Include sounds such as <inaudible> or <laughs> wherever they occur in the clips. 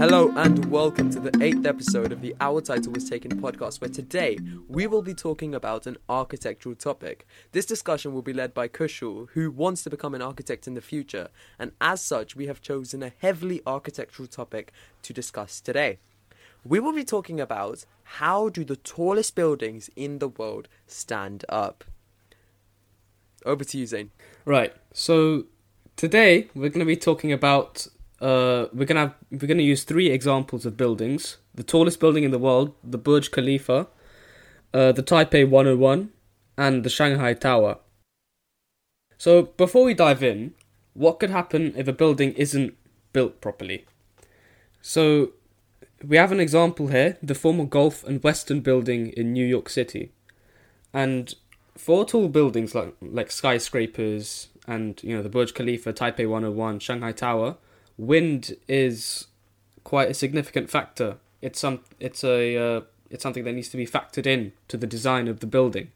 Hello and welcome to the eighth episode of the Our Title Was Taken podcast, where today we will be talking about an architectural topic. This discussion will be led by Kushal, who wants to become an architect in the future, and as such, we have chosen a heavily architectural topic to discuss today. We will be talking about how do the tallest buildings in the world stand up. Over to you, Zane. Right. So today we're going to be talking about uh, we're gonna have, we're gonna use three examples of buildings: the tallest building in the world, the Burj Khalifa, uh, the Taipei 101, and the Shanghai Tower. So before we dive in, what could happen if a building isn't built properly? So we have an example here: the former Gulf and Western Building in New York City, and for tall buildings like like skyscrapers and you know the Burj Khalifa, Taipei 101, Shanghai Tower wind is quite a significant factor. It's some it's a uh, it's something that needs to be factored in to the design of the building.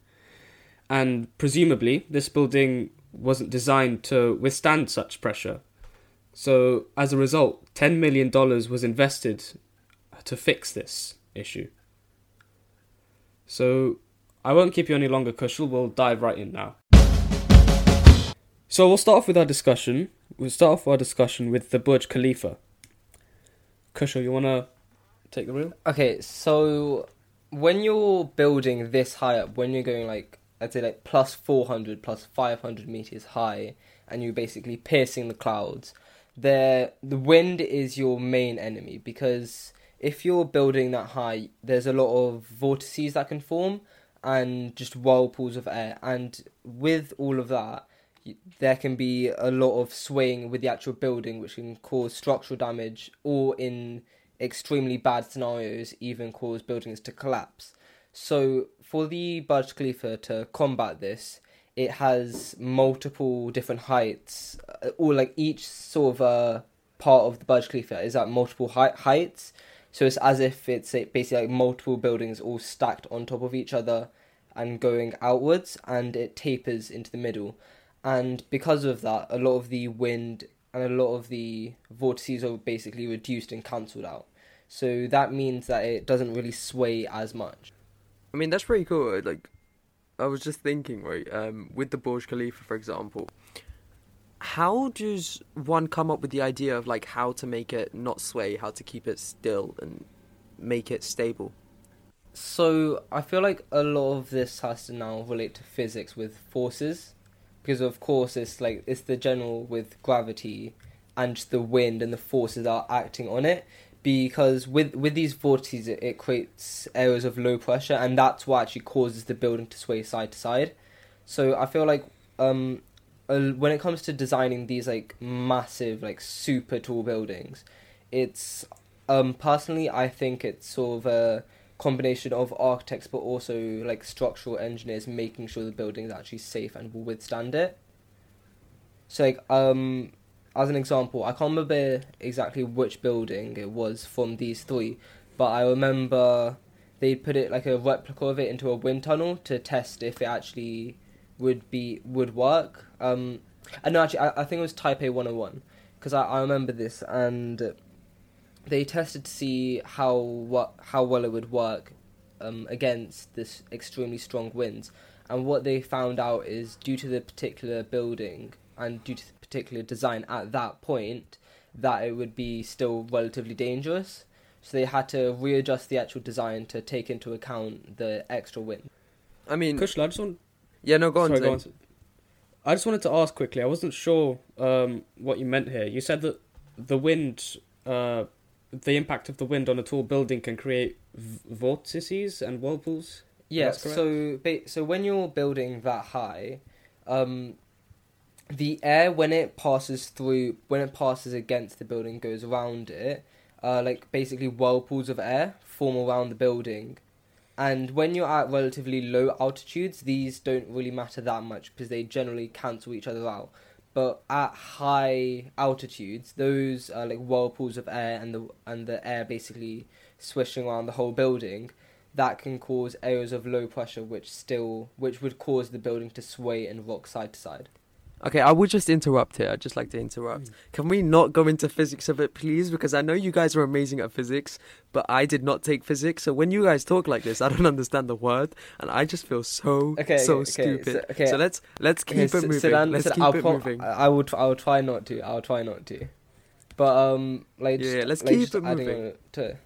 And presumably this building wasn't designed to withstand such pressure. So as a result, 10 million dollars was invested to fix this issue. So I won't keep you any longer, Kushal. We'll dive right in now. So we'll start off with our discussion we'll start off our discussion with the Burj Khalifa. Kushal, you want to take the wheel? Okay, so when you're building this high up, when you're going like, I'd say like plus 400, plus 500 meters high, and you're basically piercing the clouds, there the wind is your main enemy because if you're building that high, there's a lot of vortices that can form and just whirlpools of air, and with all of that, there can be a lot of swaying with the actual building, which can cause structural damage, or in extremely bad scenarios, even cause buildings to collapse. So, for the Burj Khalifa to combat this, it has multiple different heights, uh, or like each sort of uh, part of the Burj Khalifa is at multiple height heights. So it's as if it's basically like multiple buildings all stacked on top of each other and going outwards, and it tapers into the middle and because of that, a lot of the wind and a lot of the vortices are basically reduced and cancelled out. So that means that it doesn't really sway as much. I mean, that's pretty cool. Like, I was just thinking, right, um, with the Burj Khalifa, for example, how does one come up with the idea of like how to make it not sway, how to keep it still and make it stable? So I feel like a lot of this has to now relate to physics with forces because of course it's like it's the general with gravity and the wind and the forces are acting on it. Because with with these vortices it, it, creates areas of low pressure and that's what actually causes the building to sway side to side. So i feel like um uh, when it comes to designing these like massive like super tall buildings it's um personally i think it's sort of a combination of architects but also like structural engineers making sure the building is actually safe and will withstand it. So like um as an example, I can't remember exactly which building it was from these three, but I remember they put it like a replica of it into a wind tunnel to test if it actually would be would work. Um, and no, actually, I, I think it was Taipei 101 because I, I remember this and they tested to see how what how well it would work um, against this extremely strong winds. And what they found out is due to the particular building and due to the particular design at that point, that it would be still relatively dangerous. So they had to readjust the actual design to take into account the extra wind. I mean, Kushal, I just want. Yeah, no, go on. Sorry, go on. I just wanted to ask quickly. I wasn't sure um, what you meant here. You said that the wind uh, the impact of the wind on a tall building can create v- vortices and whirlpools. Yes. so so when you're building that high, um, the air when it passes through when it passes against the building goes around it, uh, like basically whirlpools of air form around the building. And when you're at relatively low altitudes, these don't really matter that much because they generally cancel each other out but at high altitudes, those are like whirlpools of air and the and the air basically swishing around the whole building, that can cause areas of low pressure, which still which would cause the building to sway and rock side to side. Okay, I would just interrupt here. I'd just like to interrupt. Can we not go into physics of it, please? Because I know you guys are amazing at physics, but I did not take physics. So when you guys talk like this, I don't <laughs> understand the word, and I just feel so Okay, so okay, stupid. so- okay. So let's let's keep Okay, it moving. so then- let's so keep I'll it pro- moving. I will. I will try not to. I will try not to. But um, like Yeah, just, let's like, keep it moving. to,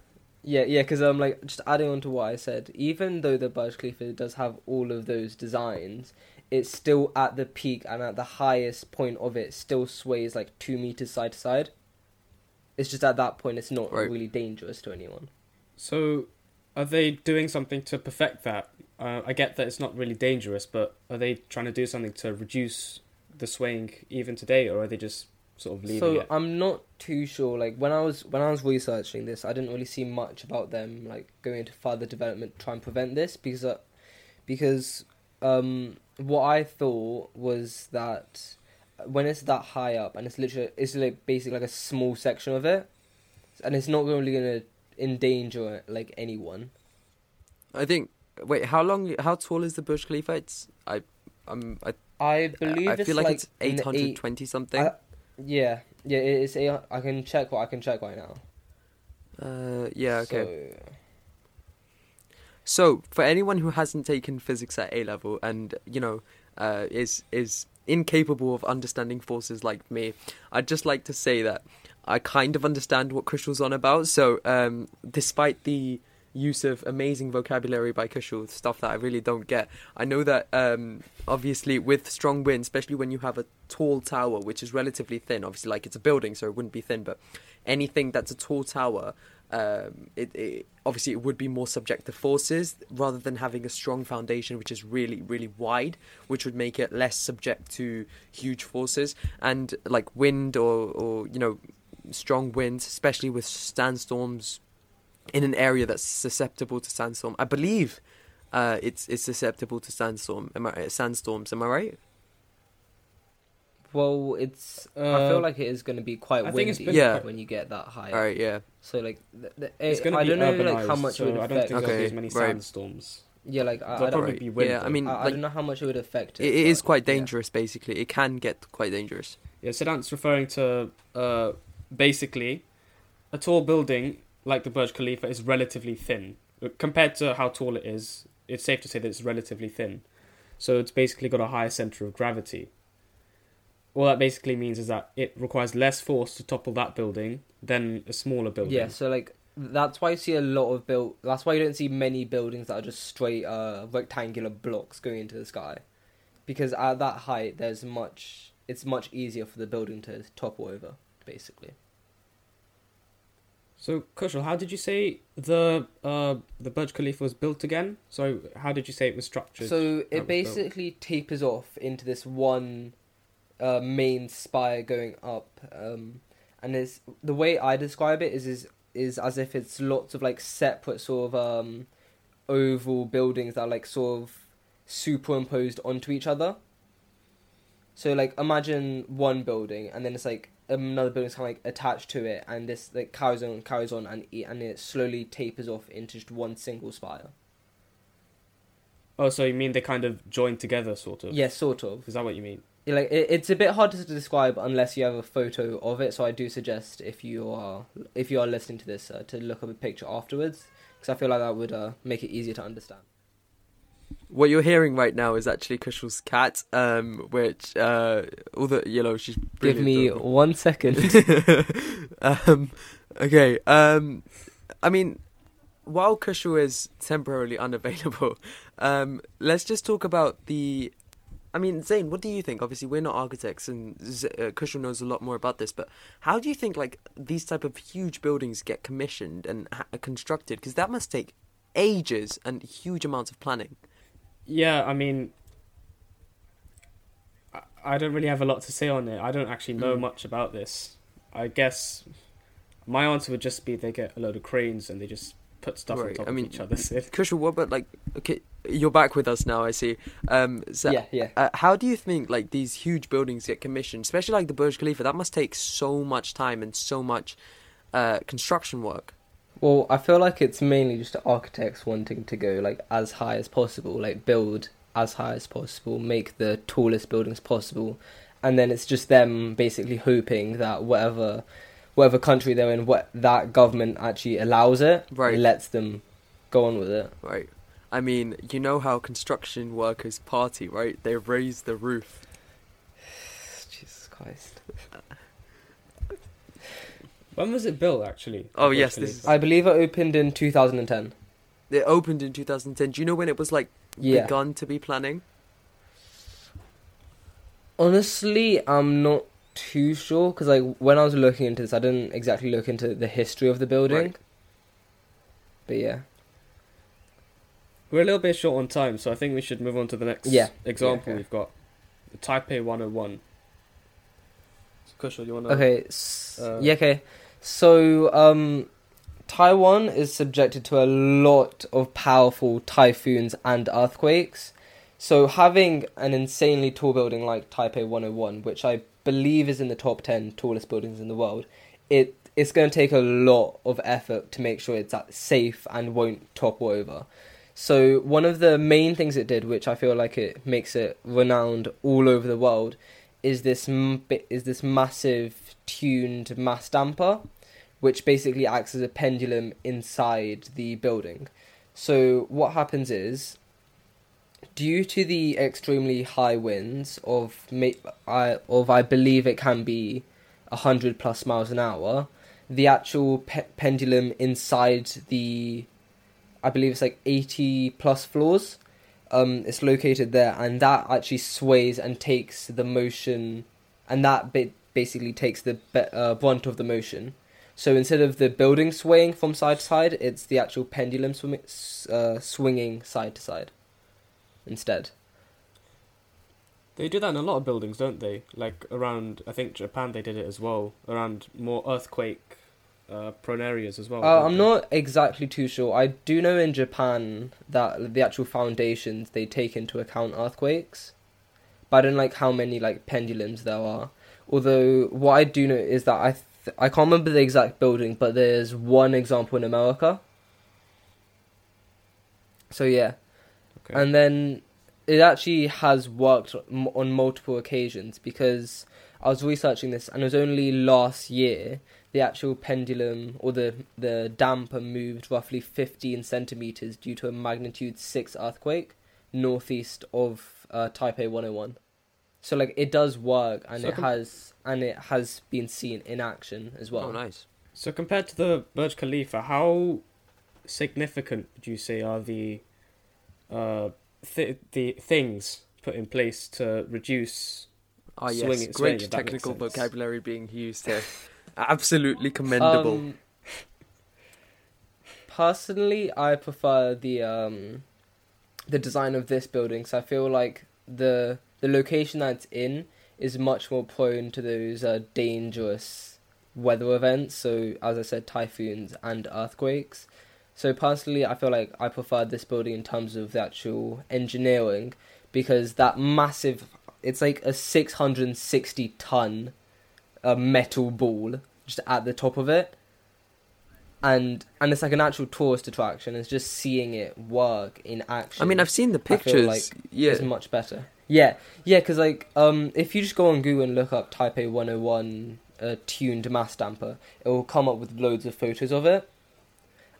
yeah, yeah, because I'm um, like just adding on to what I said, even though the Burj Khalifa does have all of those designs, it's still at the peak and at the highest point of it still sways like two meters side to side. It's just at that point it's not Right. really dangerous to anyone. So, are they doing something to perfect that? Uh, I get that it's not really dangerous, but are they trying to do something to reduce the swaying even today, or are they just sort of leaving so it? I'm not too sure. Like when I was when I was researching this, I didn't really see much about them like going into further development to try and prevent this because uh, because um, what I thought was that when it's that high up and it's literally it's like basically like a small section of it, and it's not really gonna endanger like anyone. I think. Wait, how long? How tall is the Burj Khalifa? It's I. I'm. I, I believe I feel like, like it's eight hundred twenty something. I- Yeah, yeah, it is. A, I can check what I can check right now. uh, yeah. Okay. So, So, for anyone who hasn't taken physics at A level and you know uh, is is incapable of understanding forces like me, I'd just like to say that I kind of understand what Kushal's on about. So, um, despite the use of amazing vocabulary by Kushal, stuff that I really don't get, I know that um, obviously with strong wind, especially when you have a tall tower which is relatively thin, obviously like it's a building, so it wouldn't be thin, but anything that's a tall tower um, it, it obviously it would be more subject to forces rather than having a strong foundation which is really really wide which would make it less subject to huge forces. And like wind or or you know strong winds especially with sandstorms in an area that's susceptible to sandstorm. I believe uh, it's it's susceptible to sandstorm am I, sandstorms am i right well, it's. I Uh, feel like it is going to be quite I windy been- Yeah. when you get that high. all right yeah So like, th- th- it's it- going to I don't know like how much so it would I don't affect. think there'll be Okay, as many right. sandstorms. Yeah, like I, I don't. probably be wind. yeah i mean I, I don't know how much it would affect it. it, it is but, quite yeah. dangerous basically it can get quite dangerous Yeah, Sidan's referring to uh, basically a tall building like the Burj Khalifa is relatively thin compared to how tall it is. It's safe to say that it's relatively thin, so it's basically got a higher center of gravity. All that basically means is that it requires less force to topple that building than a smaller building. Yeah, so like that's why you see a lot of build. That's why you don't see many buildings that are just straight uh, rectangular blocks going into the sky, because at that height, there's much. It's much easier for the building to topple over, basically. So, Kushal, how did you say the uh, the Burj Khalifa was built again? So, how did you say it was structured? So it basically tapers off into this one uh, main spire going up, um, and it's the way I describe it is is is as if it's lots of like separate sort of um, oval buildings that are like sort of superimposed onto each other. So like imagine one building, and then it's like another building's kind of like attached to it, and this like carries on, carries on, and it, and it slowly tapers off into just one single spire. Oh, so you mean they kind of joined together, sort of? Yeah, sort of. Is that what you mean? Like it, it's a bit hard to describe unless you have a photo of it. So I do suggest if you are if you are listening to this uh, to look up a picture afterwards because I feel like that would uh, make it easier to understand. What you're hearing right now is actually Kushal's cat, um, which uh, the you know she's Give me adorable. one second. <laughs> um, okay. Um, I mean, while Kushal is temporarily unavailable, <laughs> um, let's just talk about the. I mean, Zayn, what do you think? Obviously, we're not architects, and Z- uh, Kushal knows a lot more about this. But how do you think like these type of huge buildings get commissioned and ha- constructed? Because that must take ages and huge amounts of planning. Yeah, I mean, I, I don't really have a lot to say on it. I don't actually know Mm. much about this. I guess my answer would just be they get a load of cranes and they just put stuff on Right, top I of mean, each other. So Kushal, what about like? Okay, you're back with us now. I see. Um, so yeah, yeah. Uh, how do you think like these huge buildings get commissioned, especially like the Burj Khalifa? That must take so much time and so much uh, construction work. Well, I feel like it's mainly just architects wanting to go like as high as possible, like build as high as possible, make the tallest buildings possible, and then it's just them basically hoping that whatever whatever country they're in, what that government actually allows it, Right. lets them go on with it. Right. I mean, you know how construction workers party, right? They raise the roof. <sighs> Jesus Christ! <laughs> When was it built actually? Oh, yes, this is- I believe it opened in 2010. It opened in 2010. Do you know when it was like Yeah. begun to be planning? Honestly, I'm not too sure because like when I was looking into this, I didn't exactly look into the history of the building. Right. But yeah, We're a little bit short on time, so I think we should move on to the next Yeah. example Yeah, okay. we've got. The Taipei 101. So, Kushal, you want to... okay, uh, yeah, okay. So um, Taiwan is subjected to a lot of powerful typhoons and earthquakes. So having an insanely tall building like Taipei 101, which I believe is in the top 10 tallest buildings in the world, it it's going to take a lot of effort to make sure it's safe and won't topple over. So one of the main things it did, which I feel like it makes it renowned all over the world, is this m- is this massive tuned mass damper, which basically acts as a pendulum inside the building. So what happens is, due to the extremely high winds of I of I believe it can be hundred plus miles an hour, the actual pe- pendulum inside the, I believe it's like eighty plus floors, um, it's located there, and that actually sways and takes the motion, and that bit basically takes the be- uh, brunt of the motion. So instead of the building swaying from side to side, it's the actual pendulum swimming, uh, swinging side to side instead. They do that in a lot of buildings, don't they? Like around, I think Japan they did it as well. Around more earthquake uh, prone areas as well. Uh, I'm they? not exactly too sure. I do know in Japan that the actual foundations they take into account earthquakes, but I don't like how many like pendulums there are. Although what I do know is that I th- I can't remember the exact building, but there's one example in America. So yeah, Okay. and then it actually has worked m- on multiple occasions because I was researching this and it was only last year the actual pendulum or the the damper moved roughly 15 centimeters due to a magnitude 6 earthquake northeast of uh, Taipei 101. So like it does work and So it com- has and it has been seen in action as well. oh, nice. So compared to the Burj Khalifa, how significant would you say are the uh, th- the things put in place to reduce? Ah, yes. Swing swing Great makes technical vocabulary being used here. <laughs> Absolutely commendable. Um, personally, I prefer the um, the design of this building. So I feel like the the location that it's in is much more prone to those uh, dangerous weather events. So as I said, typhoons and earthquakes. So personally, I feel like I prefer this building in terms of the actual engineering because that massive, it's like a six hundred and sixty ton, uh, metal ball just at the top of it and and it's like an actual tourist attraction it's just seeing it work in action I mean, I've seen the pictures. like yeah. is much better yeah yeah because like um if you just go on google and look up taipei 101 uh, tuned mass damper it will come up with loads of photos of it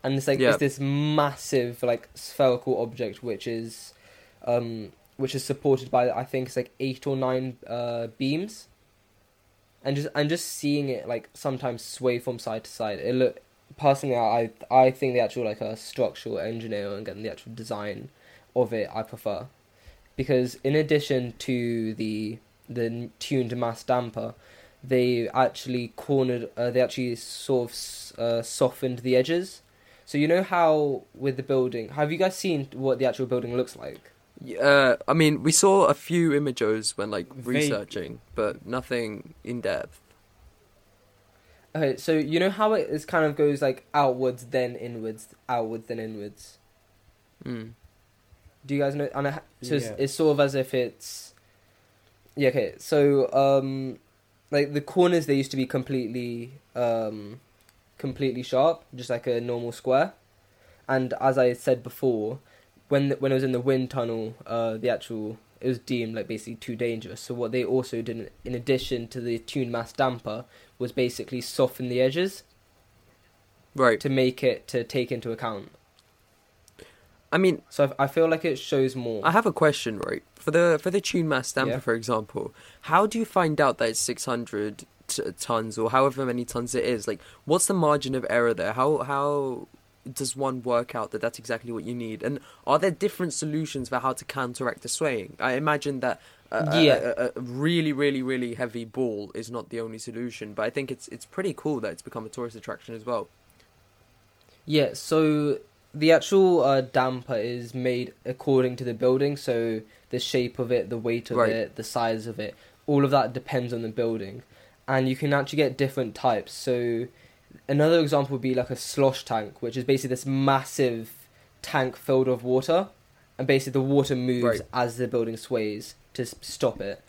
and it's like Yeah. it's this massive like spherical object which is um which is supported by i think it's like eight or nine uh beams. And just and just seeing it like sometimes sway from side to side. It look personally i i think the actual like uh, structural engineering and the actual design of it i prefer. Because in addition to the the tuned mass damper they actually cornered uh, they actually sort of uh, softened the edges. So you know how with the building have you guys seen what the actual building looks like Uh, I mean, we saw a few images when like Vague- researching, but nothing in depth. okay so you know how it is kind of goes like outwards then inwards outwards then inwards Mm. Do you guys know? And it, ha- so it's, it's sort of as if it's yeah. Okay, so um, like the corners they used to be completely um, completely sharp, just like a normal square. And as I said before, when when it was in the wind tunnel, uh, the actual it was deemed like basically too dangerous. So what they also did, in addition to the tuned mass damper, was basically soften the edges Right. to make it to take into account. I mean, So I I feel like it shows more. I have a question, right? For the for the tune mass damper, Yeah. for example, how do you find out that it's six hundred t- tons or however many tons it is? Like, what's the margin of error there? How how does one work out that that's exactly what you need? And are there different solutions for how to counteract the swaying? I imagine that. A, a- Yeah. a, a really, really, really heavy ball is not the only solution, but I think it's it's pretty cool that it's become a tourist attraction as well. Yeah, so the actual uh, damper is made according to the building, so the shape of it, the weight of Right. it, the size of it, all of that depends on the building. And you can actually get different types. So another example would be like a slosh tank, which is basically this massive tank filled with water, and basically the water moves Right. as the building sways to stop it.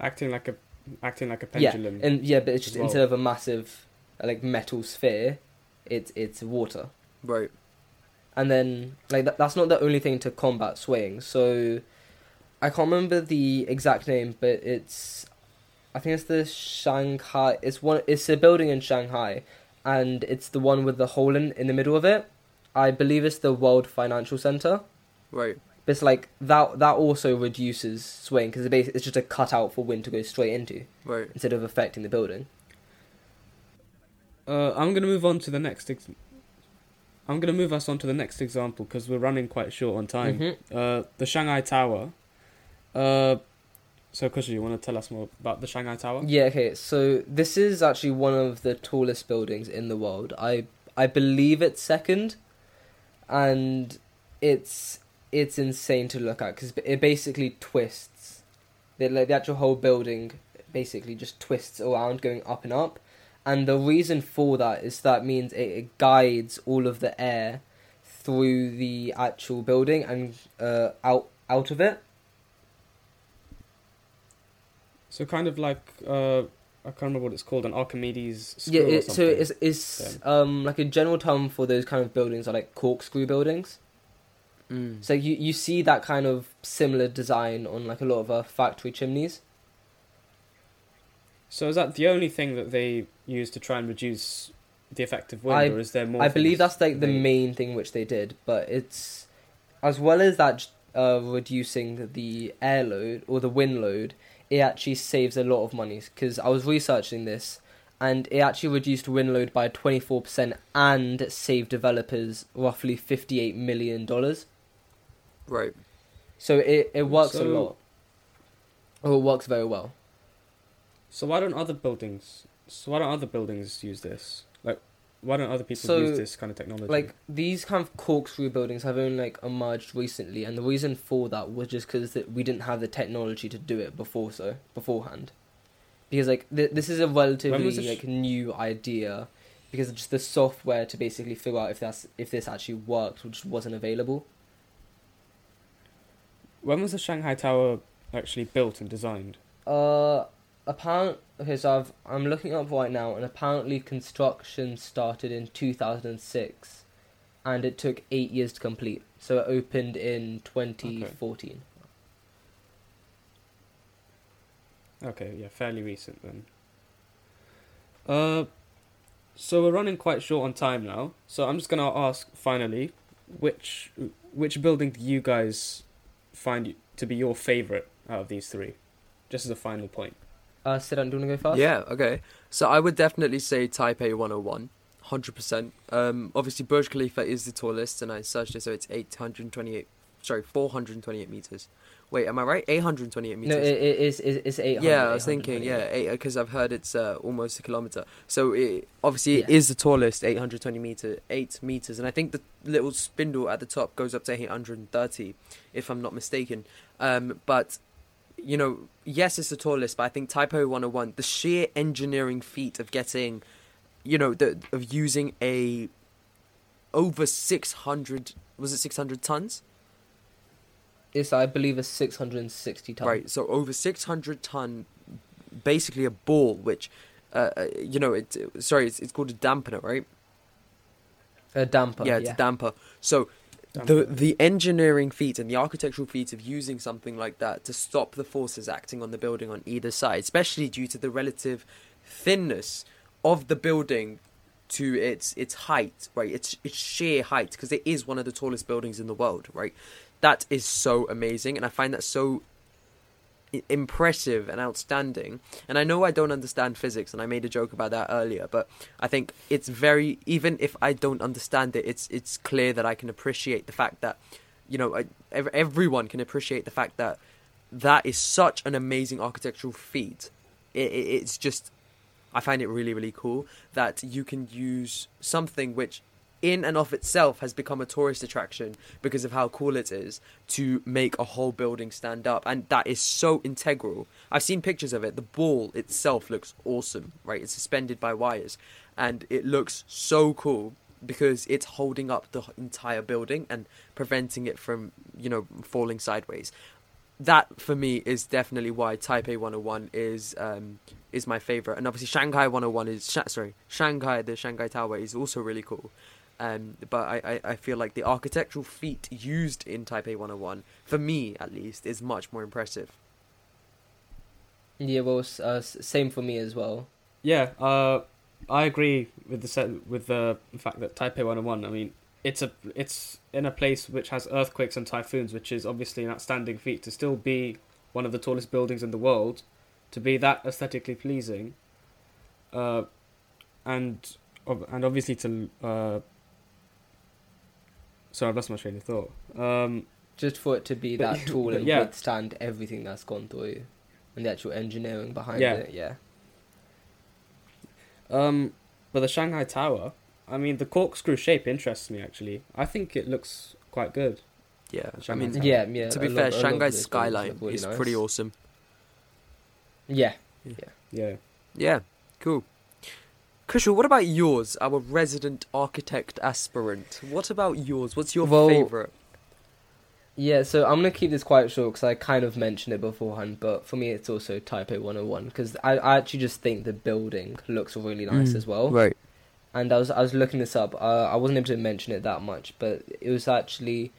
acting like a acting like a pendulum. Yeah, and yeah, but it's just well. instead of a massive like metal sphere, it's it's water. Right. and then like that, that's not the only thing to combat swaying. So I can't remember the exact name, but it's I think it's the Shanghai. It's one. It's a building in Shanghai, and it's the one with the hole in in the middle of it. I believe it's the World Financial Center. Right. But it's like that. That also reduces swaying because it's, it's just a cutout for wind to go straight into Right. instead of affecting the building. Uh, I'm gonna move on to the next. Ex- I'm gonna move us on to the next example because we're running quite short on time. Mhm. Uh, the Shanghai Tower. Uh, so, Kushal, you want to tell us more about the Shanghai Tower? Yeah, okay. So this is actually one of the tallest buildings in the world. I I believe it's second, and it's it's insane to look at because it basically twists. The, like the actual whole building basically just twists around, going up and up, and the reason for that is that means it, it guides all of the air through the actual building and uh, out out of it. So, kind of like uh, I can't remember what it's called, an Archimedes screw Yeah, or it, so something. it's it's um like a general term for those kind of buildings are like corkscrew buildings. Mm. So you you see that kind of similar design on like a lot of uh, factory chimneys. So is that the only thing that they use to try and reduce the effect of wind, I- or is there more? I believe that's like the they- main thing which they did, but it's as well as that uh, reducing the air load or the wind load, it actually saves a lot of money because I was researching this and it actually reduced wind load by 24% and saved developers roughly 58 million dollars. Right. So it it works a lot. Or it works very well. So why don't other buildings? So why don't other buildings use this? Like, why don't other people So, use this kind of technology? Like these kind of corkscrew buildings have only like emerged recently, and the reason for that was just because we didn't have the technology to do it before, so beforehand. Because like th- this is a relatively sh- like new idea, because just the software to basically figure out if that's if this actually worked, which wasn't available. when was the Shanghai Tower actually built and designed? Uh, apparent. Okay, so I've I'm looking up right now, and apparently construction started in two thousand and six, and it took eight years to complete. So it opened in twenty fourteen. Okay, yeah, fairly recent then. Uh, so we're running quite short on time now. So I'm just gonna ask finally, which which building do you guys find to be your favorite out of these three? Just as a final point. Uh, Sidan, do you want to go first? Yeah, okay. So I would definitely say Taipei 101, 100%. Um, obviously, Burj Khalifa is the tallest, and I searched it, so it's 828, sorry, 428 meters. Wait, am I right? 828 meters. No, it, it is it, it's eight hundred. yeah, I was thinking, yeah, because I've heard it's uh, almost a kilometer. So it, obviously, it Yeah. is the tallest, 820 meter, 8 meters, and I think the little spindle at the top goes up to 830, if I'm not mistaken. Um, but you know, yes, it's the tallest, but I think Taipei 101, the sheer engineering feat of getting, you know, the of using a over 600 was it 600 tons? It's I believe a six hundred and sixty ton. Right, so over 600 ton, basically a ball, which, uh, uh, you know, it. Sorry, it's, it's called a dampener, right? A damper. yeah, Yeah, it's a damper. So the the engineering feat and the architectural feat of using something like that to stop the forces acting on the building on either side, especially due to the relative thinness of the building to its its height, right? Its its sheer height, because it is one of the tallest buildings in the world, right? That is so amazing, and I find that so impressive and outstanding. And I know I don't understand physics, and I made a joke about that earlier, but I think it's very even if I don't understand it, it's it's clear that I can appreciate the fact that you know I, everyone can appreciate the fact that that is such an amazing architectural feat. It, it, it's just I find it really really cool that you can use something which in and of itself has become a tourist attraction because of how cool it is to make a whole building stand up. And that is so integral. I've seen pictures of it. The ball itself looks awesome right? It's suspended by wires. And it looks so cool because it's holding up the entire building and preventing it from you know falling sideways. That for me is definitely why Taipei 101 is um, is my favorite, and obviously Shanghai 101 is sorry Shanghai the Shanghai Tower is also really cool. Um, but I, I, I feel like the architectural feat used in Taipei 101, for me at least, is much more impressive. Yeah, well, uh, same for me as well. Yeah, uh, I agree with the set, with the fact that Taipei 101. I mean, it's a it's in a place which has earthquakes and typhoons, which is obviously an outstanding feat to still be one of the tallest buildings in the world, to be that aesthetically pleasing, uh, and and obviously to uh. Sorry, I've lost my train of thought. Um, Just for it to be But- that <laughs> tall and yeah. withstand everything that's gone through, and the actual engineering behind Yeah. it. Yeah. Um, but the Shanghai Tower, I mean, the corkscrew shape interests me actually. I think it looks quite good. Yeah, I mean, Tower. Yeah, yeah. to be fair, lot- a lot of Shanghai's skyline really is nice. pretty awesome. Yeah. Yeah. Yeah. Yeah, cool. Kushal, what about yours, our resident architect aspirant? What about yours? What's your Well, favorite? Yeah, so I'm gonna keep this quite short because I kind of mentioned it beforehand, but for me it's also Taipei 101 because I, I actually just think the building looks really nice Mm, as well. Right. And I was I was looking this up. Uh, I wasn't able to mention it that much, but it was actually,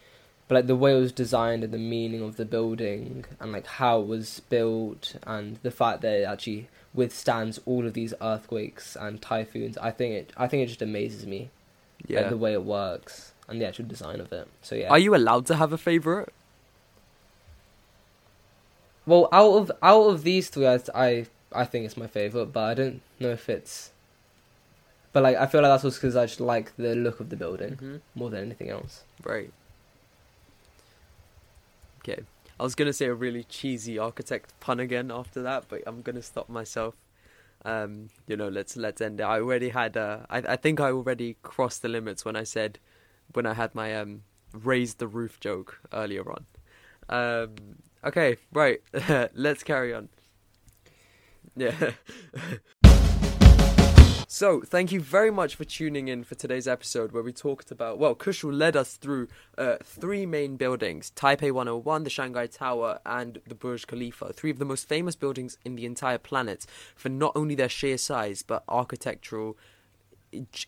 but like the way it was designed and the meaning of the building and like how it was built and the fact that it actually withstands all of these earthquakes and typhoons. I think it I think it just amazes me. Yeah. Like the way it works and the actual design of it. So yeah. Are you allowed to have a favorite? Well, out of out of these three, I I, I think it's my favorite, but I don't know if it's. But like, I feel like that's also because I just like the look of the building Mm-hmm. more than anything else. Right. Okay. I was gonna say a really cheesy architect pun again after that, but I'm gonna stop myself. Um, you know, let's let's end it. I already had. I I think I already crossed the limits when I said, when I had my um raise the roof joke earlier on. Um. Okay. Right. <laughs> let's carry on. Yeah. <laughs> So, thank you very much for tuning in for today's episode where we talked about, well, Kushal led us through uh, three main buildings Taipei 101, the Shanghai Tower, and the Burj Khalifa. Three of the most famous buildings in the entire planet for not only their sheer size but architectural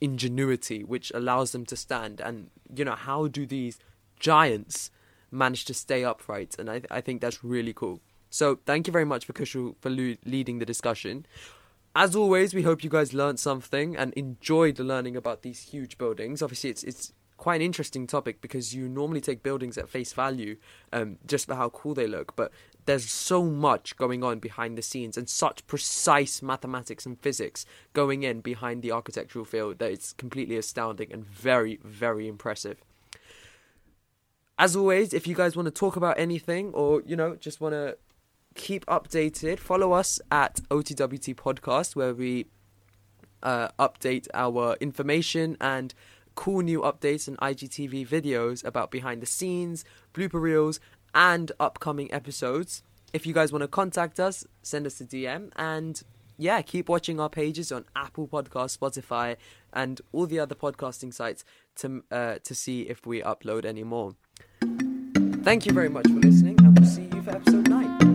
ingenuity, which allows them to stand. And, you know, how do these giants manage to stay upright? And I, I think that's really cool. So, thank you very much for Kushal for lu- leading the discussion. As always, we hope you guys learned something and enjoyed learning about these huge buildings. Obviously, it's it's quite an interesting topic because you normally take buildings at face value, um, just for how cool they look. But there's so much going on behind the scenes and such precise mathematics and physics going in behind the architectural field that it's completely astounding and very, very impressive. As always, if you guys want to talk about anything or you know just want to keep updated. Follow us at OTWT Podcast, where we uh, update our information and cool new updates and IGTV videos about behind the scenes, blooper reels, and upcoming episodes. If you guys want to contact us, send us a DM and yeah, keep watching our pages on Apple Podcast, Spotify, and all the other podcasting sites to uh, to see if we upload any more. Thank you very much for listening, and we'll see you for episode nine.